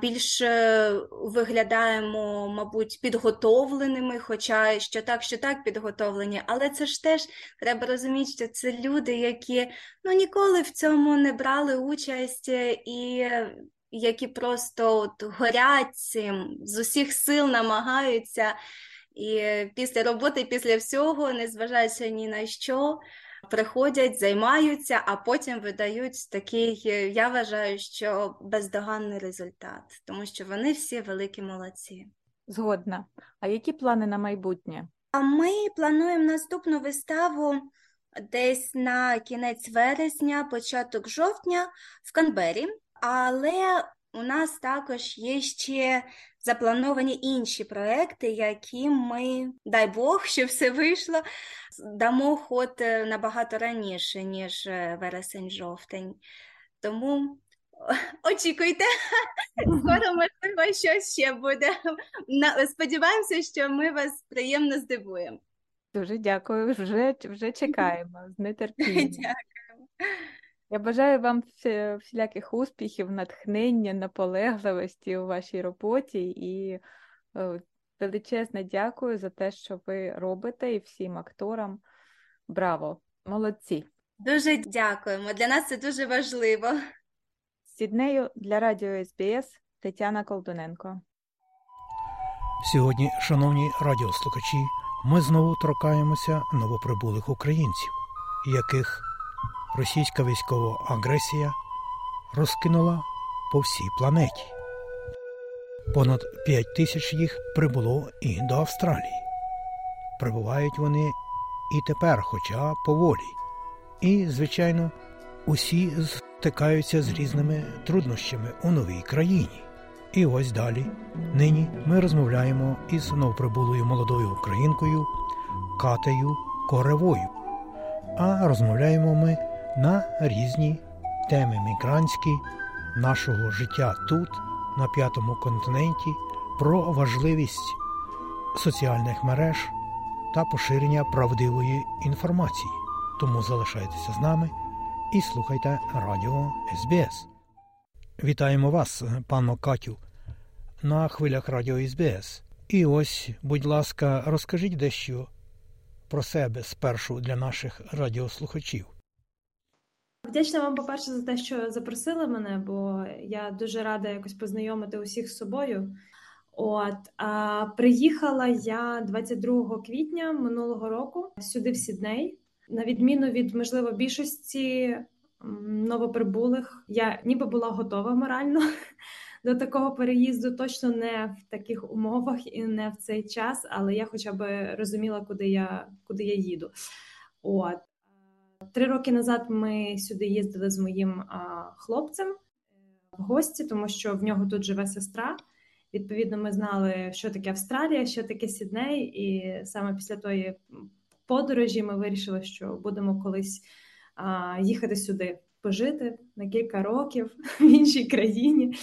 N: більш е, виглядаємо, мабуть, підготовленими, хоча що так, що так підготовлені, але це ж теж треба розуміти, що це люди, які ну, ніколи в цьому не брали участь і. Які просто от горять цим, з усіх сил намагаються, і після роботи, після всього, незважаючи ні на що, приходять, займаються, а потім видають такий, е, я вважаю, що бездоганний результат, тому що вони всі великі молодці.
M: Згодна. А які плани на майбутнє?
N: А ми плануємо наступну виставу десь на кінець вересня, початок жовтня в Канбері, але у нас також є ще заплановані інші проекти, які ми, дай Бог, що все вийшло, дамо ход е, набагато раніше, ніж е, вересень-жовтень. Тому очікуйте, скоро можливо щось ще буде. Сподіваємося, що ми вас приємно здивуємо.
M: Дуже дякую, вже вже чекаємо з нетерпінням. Дякую. Я бажаю вам всіляких успіхів, натхнення, наполегливості у вашій роботі і е, величезне дякую за те, що ви робите, і всім акторам. Браво! Молодці!
N: Дуже дякуємо. Для нас це дуже важливо.
M: З Сіднею для радіо СБС Тетяна Колдуненко.
C: Сьогодні, шановні радіослухачі, ми знову торкаємося новоприбулих українців, яких російська військова агресія розкинула по всій планеті. Понад 5 тисяч їх прибуло і до Австралії. Прибувають вони і тепер, хоча поволі. І, звичайно, усі стикаються з різними труднощами у новій країні. І ось далі. Нині ми розмовляємо із новоприбулою молодою українкою Катею Коревою. А розмовляємо ми на різні теми мігрантські нашого життя тут, на п'ятому континенті, про важливість соціальних мереж та поширення правдивої інформації. Тому залишайтеся з нами і слухайте Радіо СБС. Вітаємо вас, пано Катю, на хвилях Радіо СБС. І ось, будь ласка, розкажіть дещо про себе спершу для наших радіослухачів.
O: Вдячна вам, по-перше, за те, що запросили мене, бо я дуже рада якось познайомити усіх з собою. От а, приїхала я 22 квітня минулого року сюди, в Сідней. На відміну від можливо більшості новоприбулих, я ніби була готова морально до такого переїзду. Точно не в таких умовах і не в цей час, але я хоча б розуміла, куди я куди я їду. От три роки назад ми сюди їздили з моїм хлопцем е, в гості, тому що в нього тут живе сестра. Відповідно, ми знали, що таке Австралія, що таке Сідней, і саме після тої подорожі ми вирішили, що будемо колись їхати сюди, пожити на кілька років в іншій країні.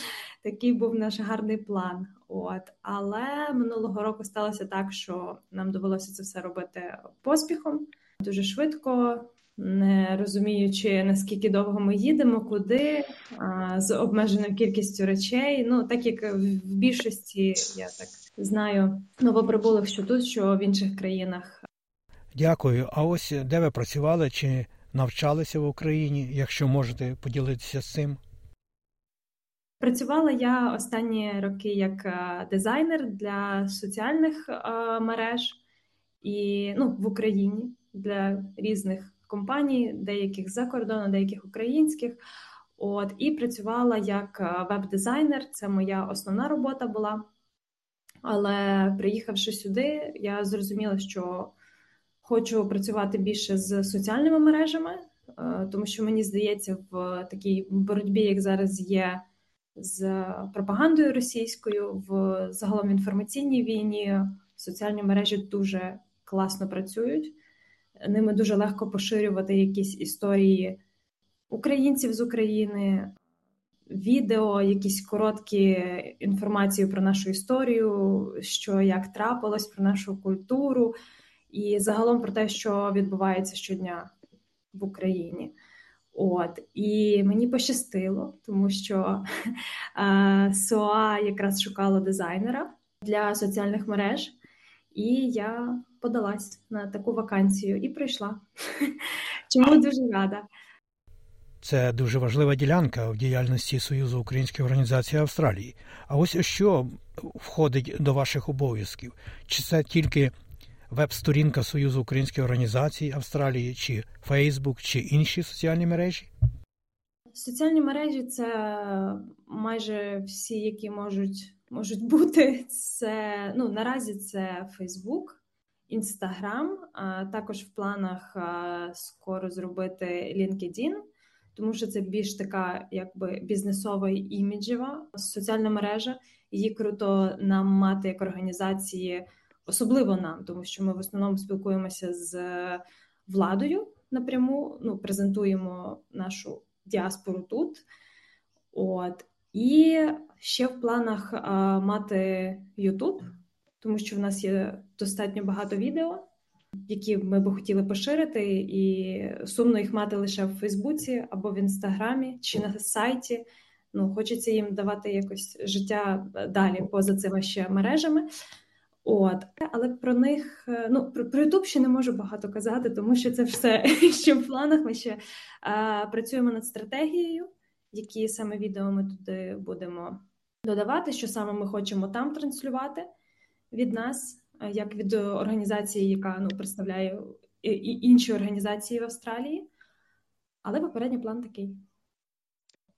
O: Такий був наш гарний план. От, але минулого року сталося так, що нам довелося це все робити поспіхом дуже швидко не розуміючи наскільки довго ми їдемо, куди з обмеженою кількістю речей. Ну так як в більшості я так знаю новоприбулих, що тут, що в інших країнах.
C: Дякую. А ось де ви працювали чи навчалися в Україні, якщо можете поділитися з цим?
O: Працювала я останні роки як дизайнер для соціальних мереж і ну, в Україні для різних компаній, деяких за кордону, деяких українських. От і працювала як е, веб-дизайнер. Це моя основна робота була. Але приїхавши сюди, я зрозуміла, що хочу працювати більше з соціальними мережами, е, тому що мені здається, в такій боротьбі, як зараз є з пропагандою російською, в загалом інформаційній війні, соціальні мережі дуже класно працюють ними дуже легко поширювати якісь історії українців з України, відео, якісь короткі інформацію про нашу історію, що як трапилось, про нашу культуру, і загалом про те, що відбувається щодня в Україні. От і мені пощастило, тому що е, СОА якраз шукала дизайнера для соціальних мереж, і я подалась на таку вакансію і прийшла. Чому дуже рада.
C: Це дуже важлива ділянка в діяльності Союзу українських організацій Австралії. А ось що входить до ваших обов'язків? Чи це тільки веб-сторінка Союзу українських організацій Австралії, чи Фейсбук, чи інші соціальні мережі?
O: Соціальні мережі це майже всі, які можуть можуть бути. Це ну наразі це Фейсбук, Інстаграм, також в планах скоро зробити LinkedIn, тому що це більш така, якби бізнесова і іміджева соціальна мережа. Її круто нам мати як організації, особливо нам, тому що ми в основному спілкуємося з владою напряму. Ну, презентуємо нашу діаспору тут. От і ще в планах мати YouTube, тому що в нас є достатньо багато відео, які ми би хотіли поширити, і сумно їх мати лише в Фейсбуці або в Інстаграмі чи на сайті. Ну, хочеться їм давати якось життя далі поза цими ще мережами. От, але про них ну про, YouTube ще не можу багато казати, тому що це все ще в планах. Ми ще а, працюємо над стратегією, які саме відео ми туди будемо додавати, що саме ми хочемо там транслювати від нас, е, як від організації, яка ну представляє інші організації в Австралії. Але попередній план такий.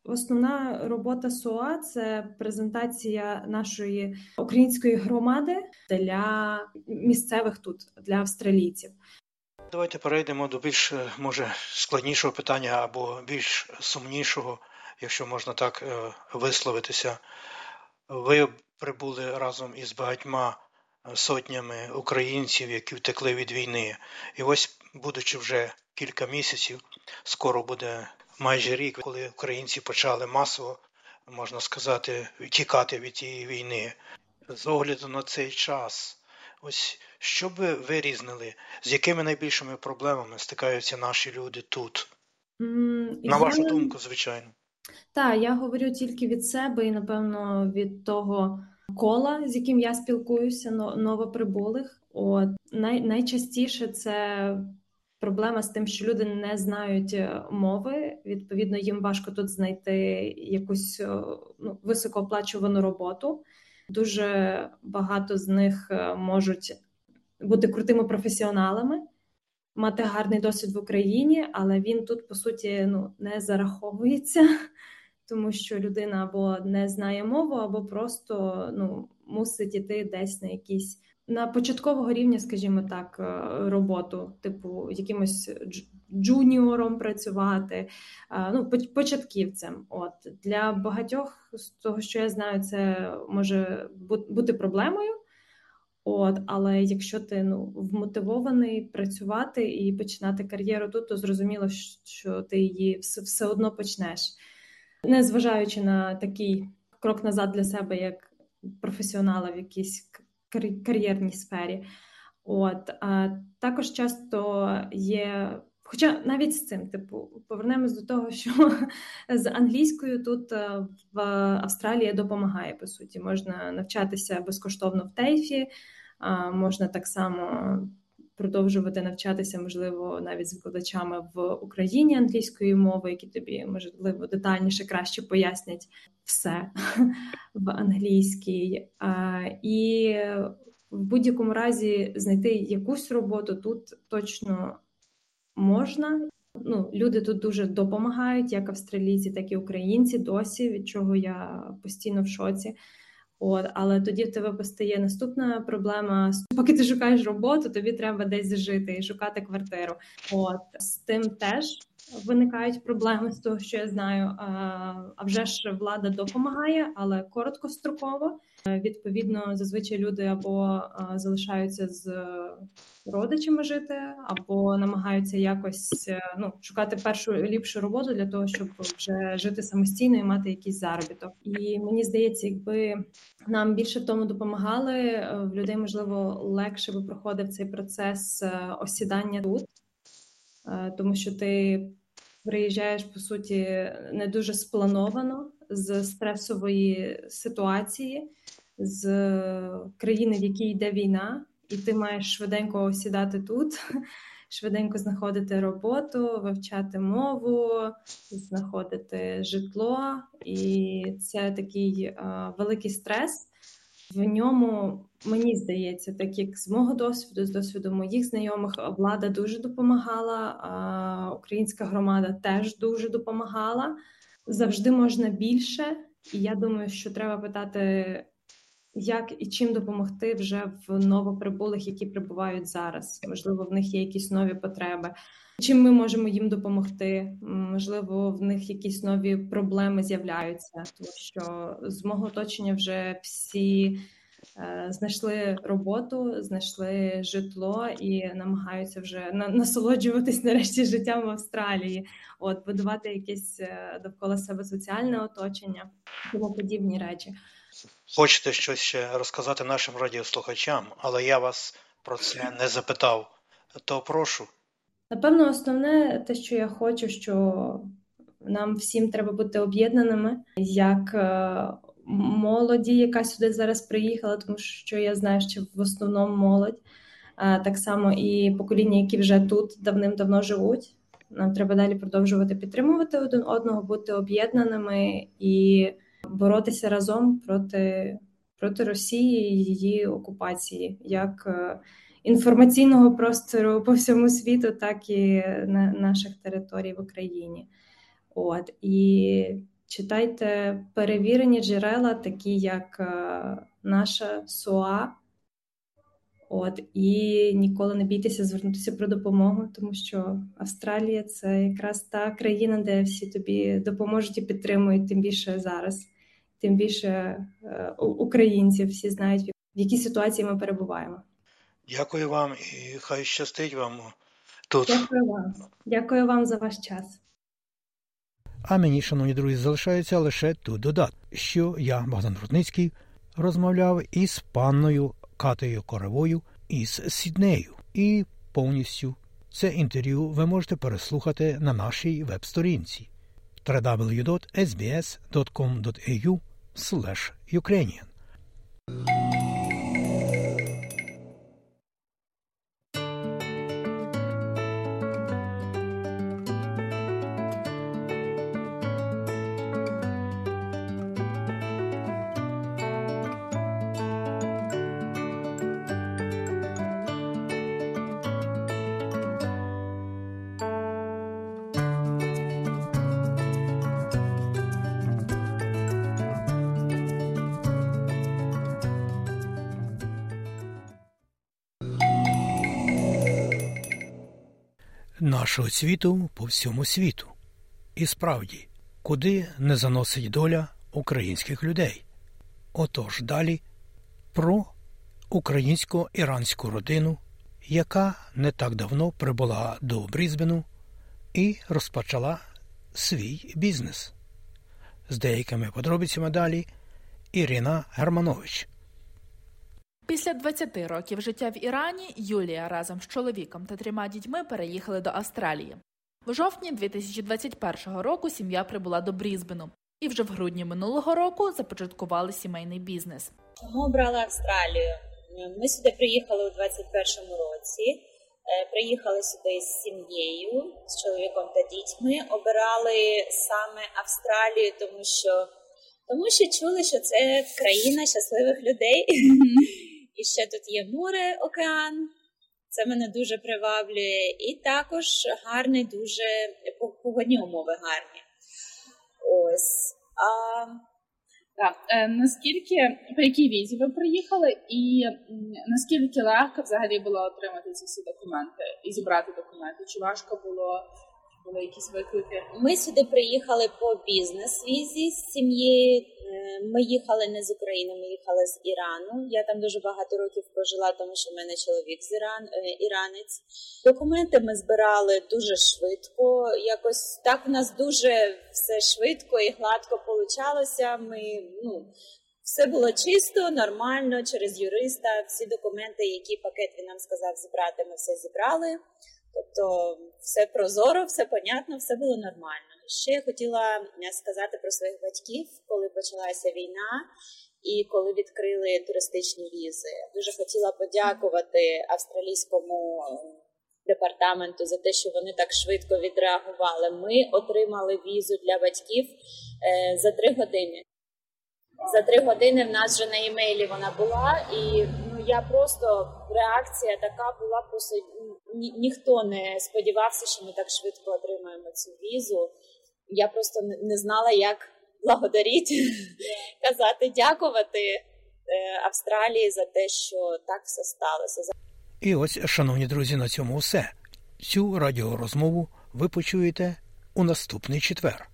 O: Основна робота СОА це презентація нашої української громади для місцевих тут для австралійців.
C: Давайте перейдемо до більш може складнішого питання або більш сумнішого, якщо можна так висловитися. Ви прибули разом із багатьма сотнями українців, які втекли від війни, і ось, будучи вже кілька місяців, скоро буде майже рік, коли українці почали масово, можна сказати, тікати від цієї війни. З огляду на цей час, ось що би ви вирізнили, з якими найбільшими проблемами стикаються наші люди тут?
O: Mm,
C: на вашу я... думку, звичайно.
O: Так, я говорю тільки від себе і, напевно, від того кола, з яким я спілкуюся, новоприбулих. От най, найчастіше це проблема з тим, що люди не знають е, мови. Відповідно, їм важко тут знайти якусь е, ну, високооплачувану роботу. Дуже багато з них е, можуть бути крутими професіоналами, мати гарний досвід в Україні, але він тут по суті ну не зараховується, тому що людина або не знає мову, або просто ну мусить іти десь на якісь на початкового рівня, скажімо так, е, роботу, типу якимось джуніором працювати, ну початківцем. От для багатьох з того, що я знаю, це може бути проблемою. От, але якщо ти ну вмотивований працювати і починати кар'єру тут, то зрозуміло, що ти її все, все одно почнеш, не зважаючи на такий крок назад для себе, як професіонала в якійсь кар'єрній сфері. От а також часто є. Хоча навіть з цим, типу, повернемось до того, що з англійською тут е, в Австралії допомагає по суті. Можна навчатися безкоштовно в тейфі, можна так само продовжувати навчатися, можливо, навіть з викладачами в Україні англійської мови, які тобі можливо детальніше краще пояснять все в англійській. І в будь-якому разі знайти якусь роботу тут точно можна. Ну, Люди тут дуже допомагають, як австралійці, так і українці досі, від чого я постійно в шоці. От, але тоді в тебе постає наступна проблема. Поки ти шукаєш роботу, тобі треба десь жити і шукати квартиру. От з тим теж виникають проблеми з того, що я знаю. А вже ж влада допомагає, але короткостроково. Відповідно, зазвичай люди або залишаються з родичами жити, або намагаються якось ну шукати першу ліпшу роботу для того, щоб вже жити самостійно і мати якийсь заробіток. І мені здається, якби нам більше в тому допомагали, в людей можливо легше би проходив цей процес осідання тут, тому що ти приїжджаєш по суті не дуже сплановано з стресової ситуації, з країни, в якій йде війна, і ти маєш швиденько осідати тут, швиденько знаходити роботу, вивчати мову, знаходити житло, і це такий а, великий стрес. В ньому мені здається, так як з мого досвіду, з досвіду моїх знайомих, влада дуже допомагала, українська громада теж дуже допомагала. Завжди можна більше, і я думаю, що треба питати, як і чим допомогти вже в новоприбулих, які прибувають зараз. Можливо, в них є якісь нові потреби. Чим ми можемо їм допомогти? Можливо, в них якісь нові проблеми з'являються, тому що з мого оточення вже всі е, знайшли роботу, знайшли житло і намагаються вже насолоджуватись нарешті життям в Австралії, от будувати якесь е, довкола себе соціальне оточення, тому подібні речі.
C: Хочете щось ще розказати нашим радіослухачам, але я вас про це не запитав. То прошу.
O: Напевно, основне те, що я хочу, що нам всім треба бути об'єднаними, як е, молоді, яка сюди зараз приїхала, тому що я знаю, що в основному молодь, так само і покоління, які вже тут давним-давно живуть. Нам треба далі продовжувати підтримувати один одного, бути об'єднаними і боротися разом проти проти Росії і її окупації. як е, інформаційного простору по всьому світу, так і на наших територій в Україні. От і читайте перевірені джерела, такі як наша СОА. От і ніколи не бійтеся звернутися про допомогу, тому що Австралія це якраз та країна, де всі тобі допоможуть і підтримують, тим більше зараз, тим більше е, українців всі знають, в якій ситуації ми перебуваємо.
C: Дякую вам і хай щастить вам тут.
O: Дякую вам. Дякую вам за ваш час.
C: А мені, шановні друзі, залишається лише тут додати, що я, Богдан Рудницький, розмовляв із панною Катею Коревою із Сіднею. І повністю це інтерв'ю ви можете переслухати на нашій веб-сторінці www.sbs.com.au Ukrainian. Нашого світу по всьому світу. І справді, куди не заносить доля українських людей. Отож далі про українсько-іранську родину, яка не так давно прибула до Брізбену і розпочала свій бізнес. З деякими подробицями далі Ірина Германович.
P: Після 20 років життя в Ірані Юлія разом з чоловіком та трьома дітьми переїхали до Австралії. В жовтні 2021 року сім'я прибула до Брізбену і вже в грудні минулого року започаткували сімейний бізнес.
Q: Чому обрали Австралію? Ми сюди приїхали у 2021 році. Е, приїхали сюди з сім'єю, з чоловіком та дітьми. Обирали саме Австралію, тому що тому що чули, що це країна щасливих людей. І ще тут є море, океан. Це мене дуже приваблює. І також гарний, дуже погодні умови гарні. Ось. А...
R: Так, е, наскільки по якій візі ви приїхали, і наскільки легко взагалі було отримати ці всі документи і зібрати документи? Чи важко було були якісь виклики?
Q: Ми сюди приїхали по бізнес-візі з сім'єю. Е, ми їхали не з України, ми їхали з Ірану. Я там дуже багато років прожила, тому що в мене чоловік з Іран, е, іранець. Документи ми збирали дуже швидко. Якось так у нас дуже все швидко і гладко получалося. Ми ну. Все було чисто, нормально через юриста. Всі документи, які пакет він нам сказав зібрати, ми все зібрали. Тобто, все прозоро, все понятно, все було нормально. Ще я хотіла е, сказати про своїх батьків, коли почалася війна і коли відкрили туристичні візи. Дуже хотіла подякувати австралійському е, департаменту за те, що вони так швидко відреагували. Ми отримали візу для батьків е, за три години. За три години в нас вже на імейлі вона була, і я просто реакція така була просто ні, ніхто не сподівався, що ми так швидко отримаємо цю візу. Я просто не знала, як благодарити, казати, дякувати е, Австралії за те, що так все сталося.
C: І ось, шановні друзі, на цьому все. Цю радіорозмову ви почуєте у наступний четвер.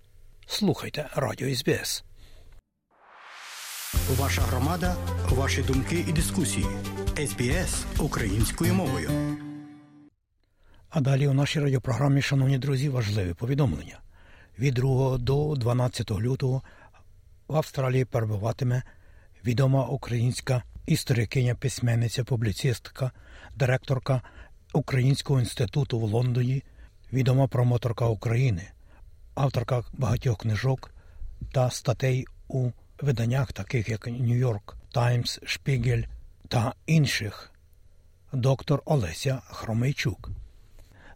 C: Слухайте Радіо СБС.
S: Ваша громада, ваші думки і дискусії. СБС українською мовою.
C: А далі у нашій радіопрограмі, шановні друзі, важливі повідомлення. Від 2 до 12 лютого в Австралії перебуватиме відома українська історикиня, письменниця, публіцистка, директорка Українського інституту в Лондоні, відома промоторка України, авторка багатьох книжок та статей у виданнях, таких як Нью-Йорк, Таймс, Шпігель та інших, доктор Олеся Хромейчук.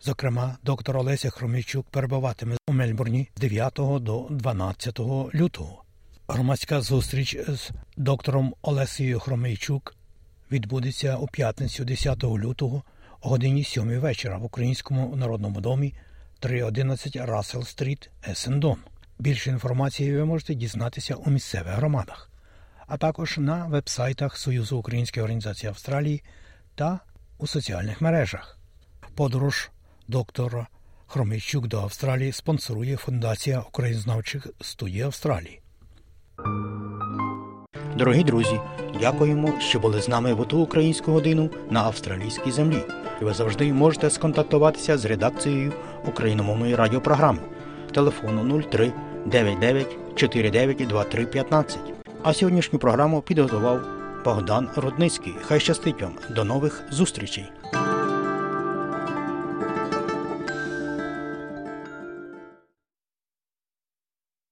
C: Зокрема, доктор Олеся Хромійчук перебуватиме у Мельбурні з 9 до 12 лютого. Громадська зустріч з доктором Олесією Хромейчук відбудеться у п'ятницю 10 лютого о годині 7 вечора в Українському народному домі 311 Russell Street, Essendon. Більше інформації ви можете дізнатися у місцевих громадах, а також на вебсайтах Союзу Українських організацій Австралії та у соціальних мережах. Подорож доктора Хромійчук до Австралії спонсорує Фундація українознавчих студій Австралії. Дорогі друзі, дякуємо, що були з нами в ту українську годину на австралійській землі. Ви завжди можете сконтактуватися з редакцією україномовної радіопрограми телефону 03 99 49 23 15. А сьогоднішню програму підготував Богдан Рудницький. Хай щастить вам. До нових зустрічей!